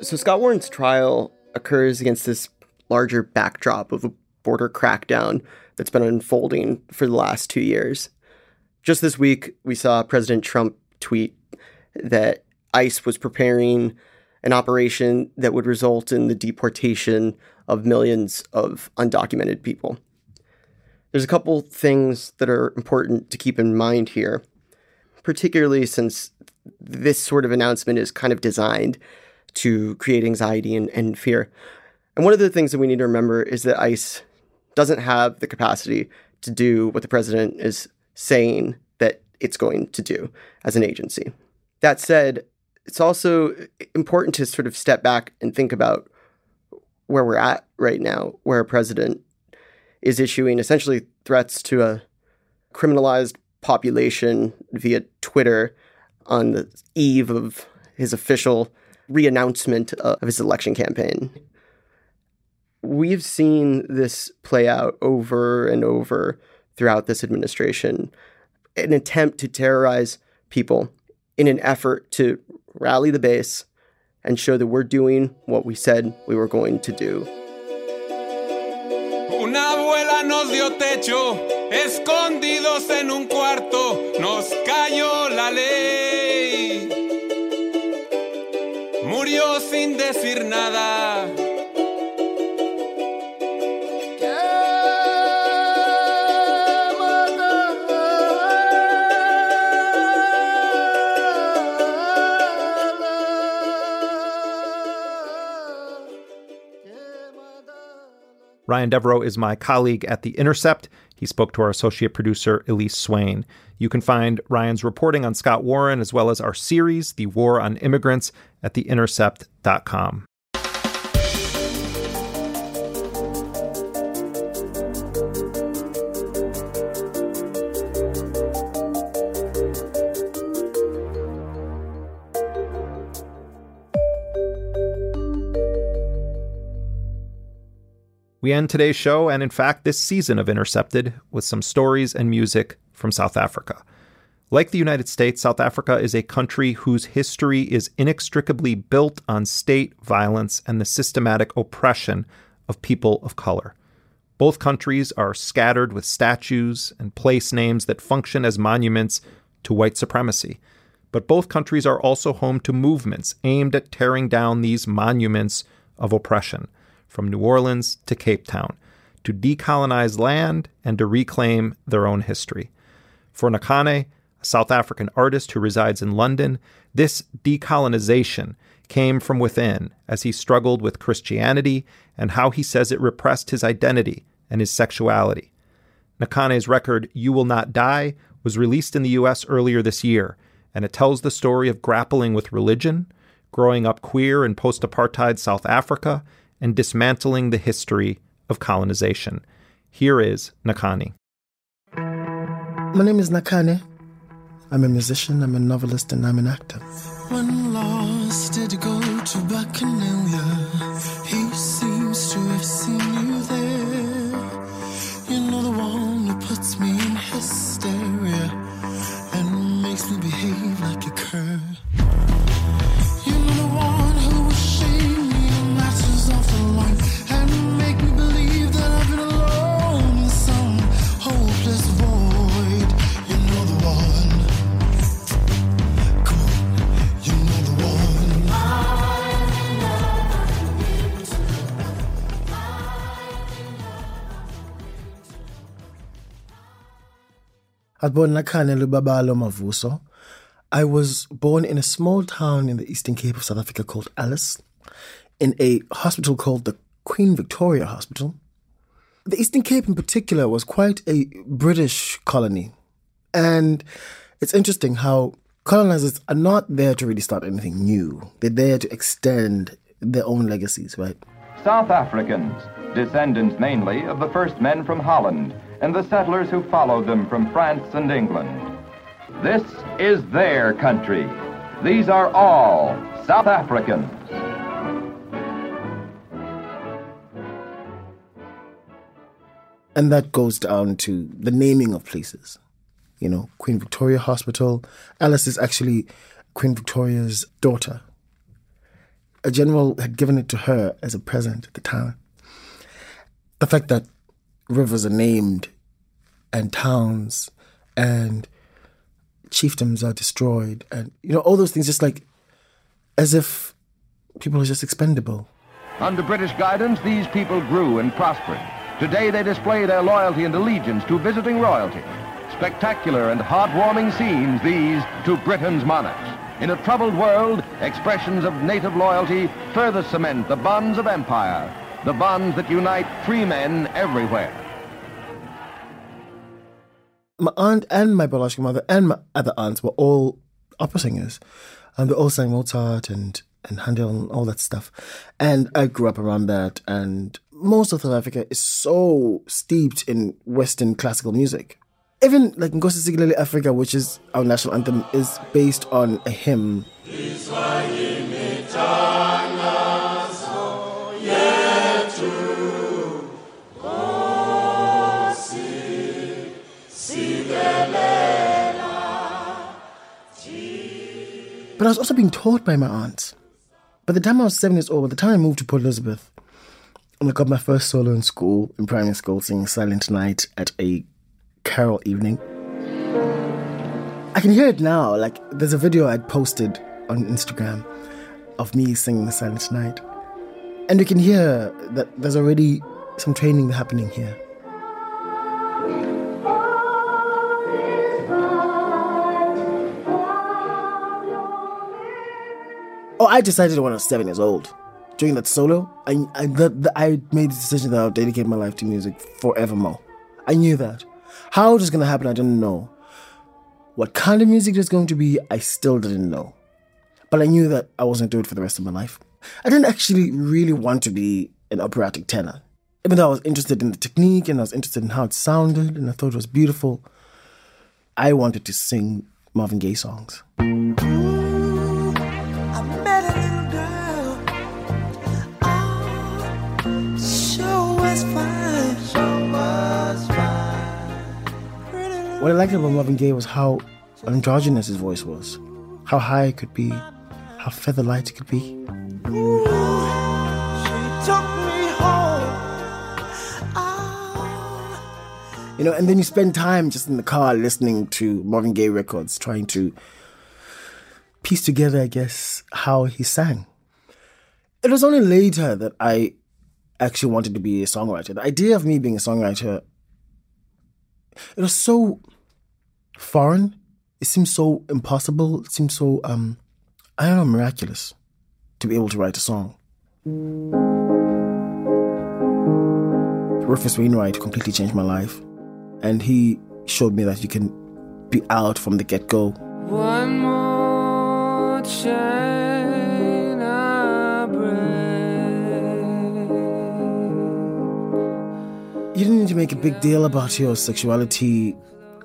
S16: So Scott Warren's trial occurs against this larger backdrop of a border crackdown that's been unfolding for the last two years. Just this week, we saw President Trump tweet that ICE was preparing an operation that would result in the deportation of millions of undocumented people. There's a couple things that are important to keep in mind here, particularly since this sort of announcement is kind of designed to create anxiety and, and fear. And one of the things that we need to remember is that ICE doesn't have the capacity to do what the president is saying that it's going to do as an agency. That said, it's also important to sort of step back and think about where we're at right now, where a president is issuing essentially threats to a criminalized population via Twitter on the eve of his official reannouncement uh, of his election campaign. We've seen this play out over and over throughout this administration an attempt to terrorize people in an effort to rally the base and show that we're doing what we said we were going to do. Una abuela nos dio techo, escondidos en un cuarto, nos cayó la ley. Decir nada.
S5: Ryan Devereaux is my colleague at The Intercept. He spoke to our associate producer, Elise Swain. You can find Ryan's reporting on Scott Warren as well as our series, The War on Immigrants, at theintercept.com. We end today's show, and in fact, this season of Intercepted, with some stories and music from South Africa. Like the United States, South Africa is a country whose history is inextricably built on state violence and the systematic oppression of people of color. Both countries are scattered with statues and place names that function as monuments to white supremacy. But both countries are also home to movements aimed at tearing down these monuments of oppression from New Orleans to Cape Town to decolonize land and to reclaim their own history. For Nakhane, a South African artist who resides in London, this decolonization came from within as he struggled with Christianity and how he says it repressed his identity and his sexuality. Nakhane's record, You Will Not Die, was released in the US earlier this year, and it tells the story of grappling with religion, growing up queer in post apartheid South Africa, and dismantling the history of colonization. Here is Nakhane.
S20: My name is Nakhane. I'm a musician, I'm a novelist, and I'm an actor.
S21: When lost, did go to Bacchanalia?
S20: I was born in Nakhane Lubabalo Mavuso. I was born in a small town in the Eastern Cape of South Africa called Alice, in a hospital called the Queen Victoria Hospital. The Eastern Cape, in particular, was quite a British colony. And it's interesting how colonizers are not there to really start anything new, they're there to extend their own legacies, right?
S22: South Africans, descendants mainly of the first men from Holland and the settlers who followed them from France and England. This is their country. These are all South Africans.
S20: And that goes down to the naming of places. You know, Queen Victoria Hospital. Alice is actually Queen Victoria's daughter. A general had given it to her as a present at the time. The fact that rivers are named and towns and chiefdoms are destroyed and, you know, all those things just like as if people are just expendable.
S22: Under British guidance, these people grew and prospered. Today they display their loyalty and allegiance to visiting royalty. Spectacular and heartwarming scenes, these, to Britain's monarchs. In a troubled world, expressions of native loyalty further cement the bonds of empire, the bonds that unite free men everywhere.
S20: My aunt and my biological mother and my other aunts were all opera singers. And they all sang Mozart and, and Handel and all that stuff. And I grew up around that. And most of South Africa is so steeped in Western classical music. Even like Nkosi Sikelel' Africa, which is our national anthem, is based on a hymn. But I was also being taught by my aunt. By the time I was seven years old, by the time I moved to Port Elizabeth, and I got my first solo in school, in primary school, singing Silent Night at a carol evening. I can hear it now. Like, there's a video I'd posted on Instagram of me singing Silent Night. And you can hear that there's already some training happening here. Oh, I decided when I was seven years old. During that solo, I, I, I made the decision that I'll dedicate my life to music forevermore. I knew that. How it was going to happen, I didn't know. What kind of music it was going to be, I still didn't know. But I knew that I wasn't doing it for the rest of my life. I didn't actually really want to be an operatic tenor. Even though I was interested in the technique and I was interested in how it sounded and I thought it was beautiful, I wanted to sing Marvin Gaye songs. What I liked about Marvin Gaye was how androgynous his voice was, how high it could be, how feather light it could be. You know, and then you spend time just in the car listening to Marvin Gaye records, trying to piece together, I guess, how he sang. It was only later that I actually wanted to be a songwriter. The idea of me being a songwriter, it was so foreign. It seems so impossible. It seems so, um, I don't know, miraculous to be able to write a song. Rufus Wainwright completely changed my life. And he showed me that you can be out from the get go.
S21: One more chain I
S20: You didn't need to make a big deal about your sexuality,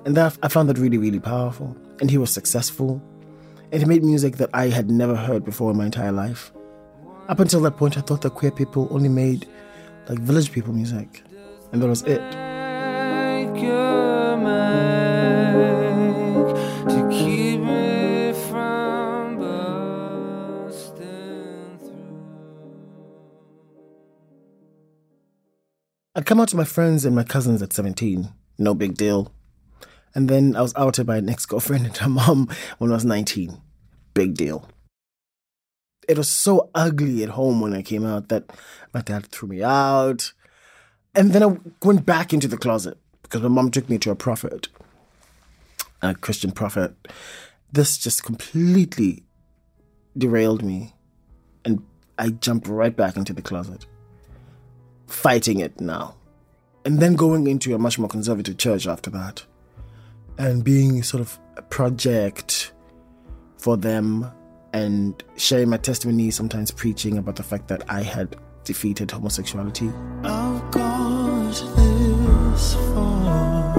S20: and that I found that really, really powerful. And he was successful, and he made music that I had never heard before in my entire life. Up until that point, I thought that queer people only made like village people music, and that was it.
S21: break your mind to keep me from busting
S20: I'd come out to my friends and my cousins at 17, no big deal. And then I was outed by an ex girlfriend and her mom when I was 19, big deal. It was so ugly at home when I came out that my dad threw me out. And then I went back into the closet because my mom took me to a prophet, a Christian prophet. This just completely derailed me. And I jumped right back into the closet fighting it now. And then going into a much more conservative church after that. And being sort of a project for them and sharing my testimony, sometimes preaching about the fact that I had defeated homosexuality.
S21: I've got this fog.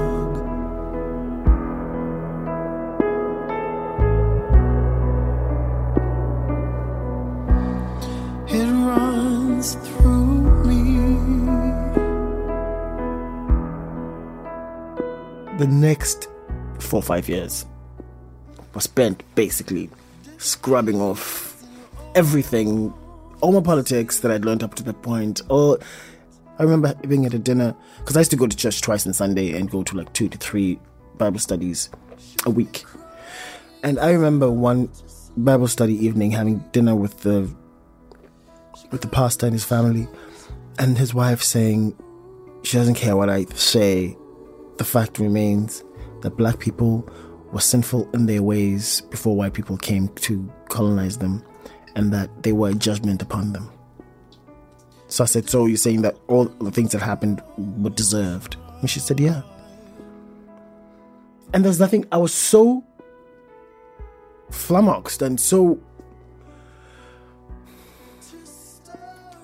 S21: It runs through me.
S20: The next four five years was spent basically scrubbing off everything, all my politics that I'd learned up to that point. Or I remember being at a dinner because I used to go to church twice on Sunday and go to like two to three Bible studies a week. And I remember one Bible study evening having dinner with the with the pastor and his family, and his wife saying she doesn't care what I say. The fact remains that black people were sinful in their ways before white people came to colonize them, and that they were a judgment upon them. So I said, So you're saying that all the things that happened were deserved? And she said, Yeah. And there's nothing, I was so flummoxed and so,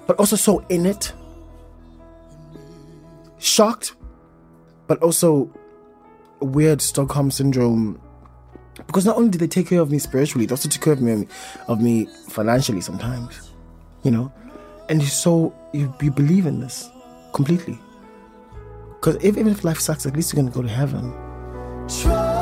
S20: but also so in it, shocked, but also weird Stockholm syndrome. Because not only did they take care of me spiritually, they also took care of me, of me financially sometimes, you know. And so you, you believe in this completely. Because even if life sucks, at least you're gonna go to heaven.
S21: Try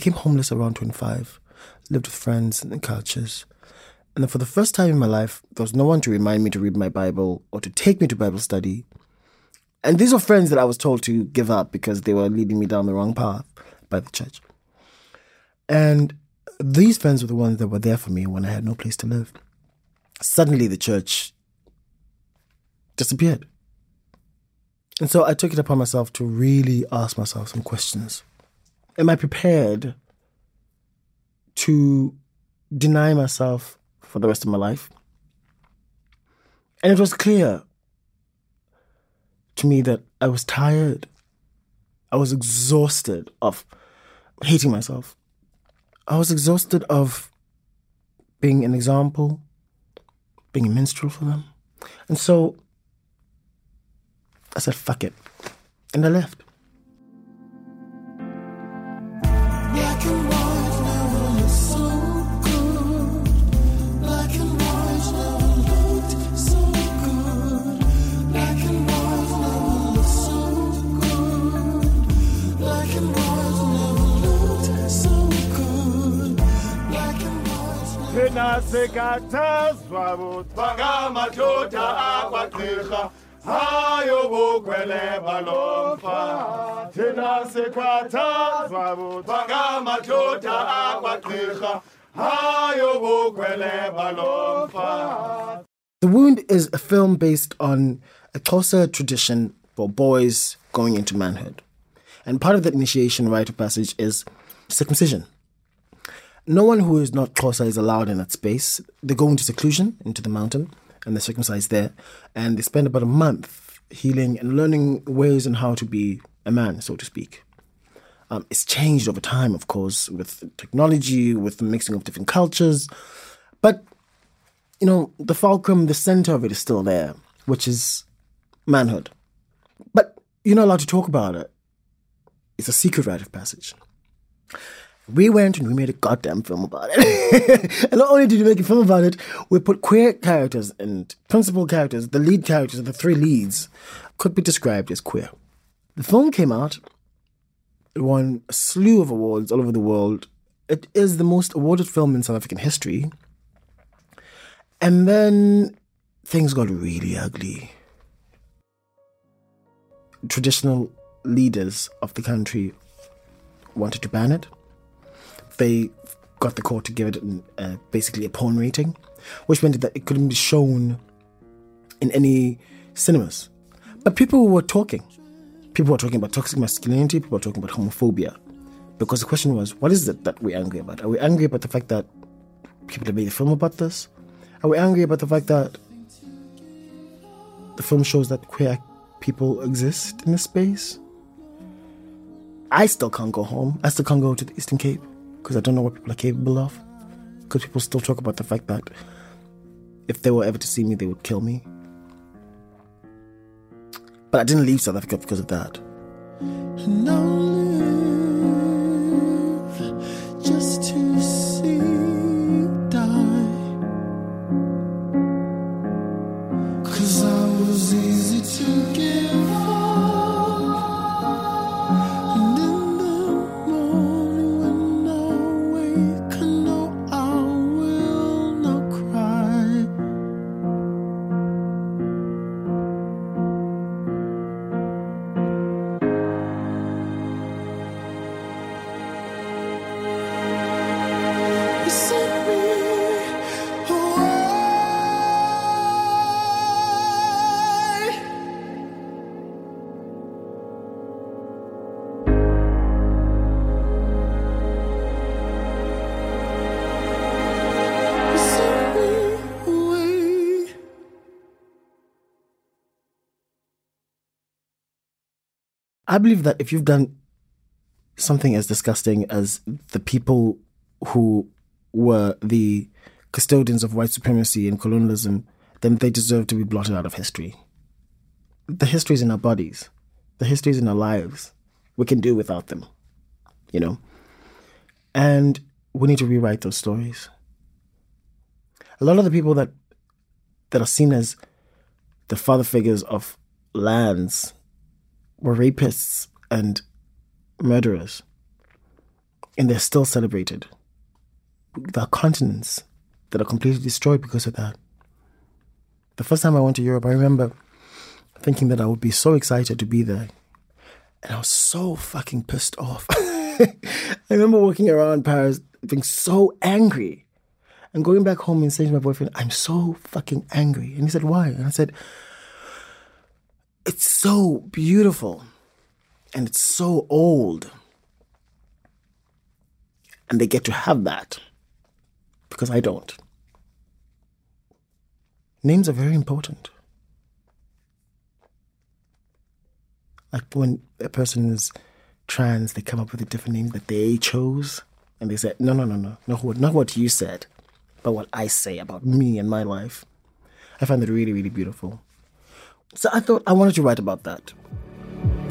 S20: became homeless around 25, lived with friends and cultures. And then for the first time in my life, there was no one to remind me to read my Bible or to take me to Bible study. And these were friends that I was told to give up because they were leading me down the wrong path by the church. And these friends were the ones that were there for me when I had no place to live. Suddenly, the church disappeared. And so I took it upon myself to really ask myself some questions. Am I prepared to deny myself for the rest of my life? And it was clear to me that I was tired. I was exhausted of hating myself. I was exhausted of being an example, being a minstrel for them. And so I said, fuck it. And I left.
S23: Akwagqirha bukhwele balomfa thina sikhathazwa akwagqirha bokwele balomfa
S20: The Wound is a film based on a Xhosa tradition for boys going into manhood. And part of that initiation rite of passage is circumcision. No one who is not Xhosa is allowed in that space. They go into seclusion, into the mountain, and they're circumcised there. And they spend about a month healing and learning ways on how to be a man, so to speak. Um, it's changed over time, of course, with technology, with the mixing of different cultures. But, you know, the fulcrum, the center of it is still there, which is manhood. But you're not allowed to talk about it. It's a secret rite of passage. We went and we made a goddamn film about it. and not only did we make a film about it, we put queer characters and principal characters, the lead characters, the three leads, could be described as queer. The film came out, it won a slew of awards all over the world. It is the most awarded film in South African history. And then things got really ugly. Traditional leaders of the country wanted to ban it. They got the court to give it an, uh, basically a porn rating, which meant that it couldn't be shown in any cinemas. But people were talking. People were talking about toxic masculinity, people were talking about homophobia. Because the question was, what is it that we're angry about? Are we angry about the fact that people have made a film about this? Are we angry about the fact that the film shows that queer people exist in this space? I still can't go home. I still can't go to the Eastern Cape because I don't know what people are capable of. Because people still talk about the fact that if they were ever to see me, they would kill me. But I didn't leave South Africa because of that.
S21: I
S20: believe that if you've done something as disgusting as the people who were the custodians of white supremacy and colonialism, then they deserve to be blotted out of history. The history is in our bodies, the history is in our lives. We can do without them, you know? And we need to rewrite those stories. A lot of the people that that are seen as the father figures of lands were rapists and murderers, and they're still celebrated. There are continents that are completely destroyed because of that. The first time I went to Europe, I remember thinking that I would be so excited to be there, and I was so fucking pissed off. I remember walking around Paris being so angry and going back home and saying to my boyfriend, I'm so fucking angry. And he said, Why? And I said, It's so beautiful and it's so old. And they get to have that because I don't. Names are very important. Like when a person is trans, they come up with a different name that they chose. And they said, no, no, no, no, not what, not what you said, but what I say about me and my life. I find it really, really beautiful. So I thought I wanted to write about that.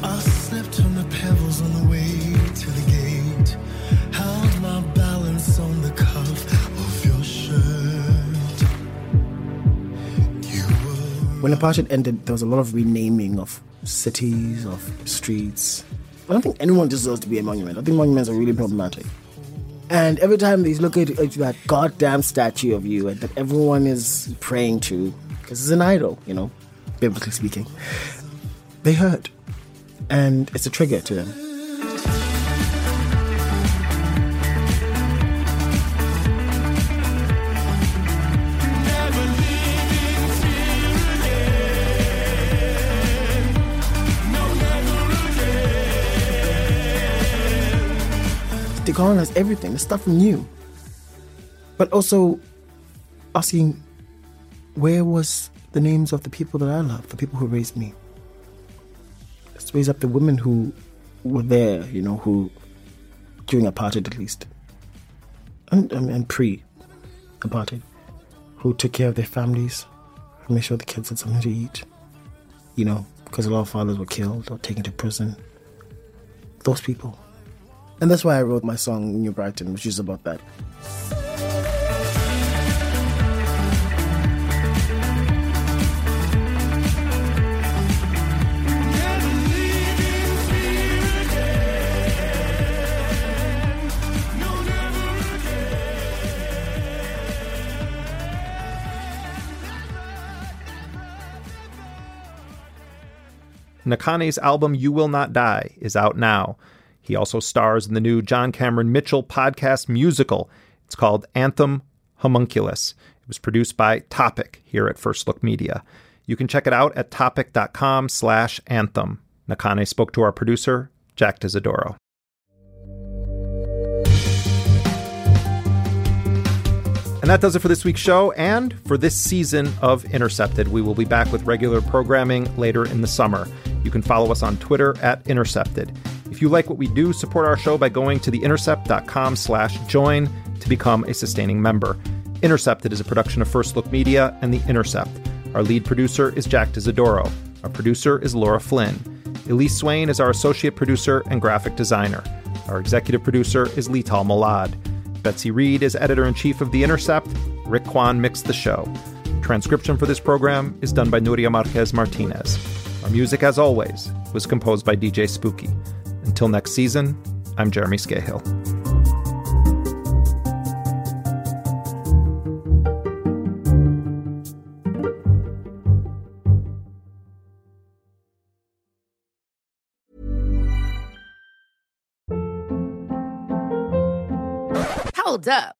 S21: I slept on the pebbles on the way to the gate. Held my balance on the cuff of your shirt.
S20: When apartheid ended, there was a lot of renaming of cities, of streets. I don't think anyone deserves to be a monument. I think monuments are really problematic. And every time they look at, at that goddamn statue of you that everyone is praying to, because it's an idol, you know, biblically speaking, they hurt. And it's a trigger to them. to colonize everything. the stuff new. But also asking, where was the names of the people that I love, the people who raised me? Let's raise up the women who were there, you know, who during apartheid at least, and, and, and pre apartheid, who took care of their families, made sure the kids had something to eat, you know, because a lot of fathers were killed or taken to prison. Those people. And that's why I wrote my song New Brighton, which is about that.
S5: Nakhane's album You Will Not Die is out now. He also stars in the new John Cameron Mitchell podcast musical. It's called Anthem Homunculus. It was produced by Topic here at First Look Media. You can check it out at topic.com slash anthem. Nakane spoke to our producer, Jack D'Isidoro. And that does it for this week's show and for this season of Intercepted. We will be back with regular programming later in the summer. You can follow us on Twitter at Intercepted. If you like what we do, support our show by going to theintercept.com slash join to become a sustaining member. Intercepted is a production of First Look Media and The Intercept. Our lead producer is Jack D'Isidoro. Our producer is Laura Flynn. Elise Swain is our associate producer and graphic designer. Our executive producer is Leital Molad. Betsy Reed is editor in chief of The Intercept. Rick Kwan mixed the show. Transcription for this program is done by Nuria Marquez Martinez. Our music, as always, was composed by DJ Spooky. Until next season, I'm Jeremy Scahill.
S24: Hold up.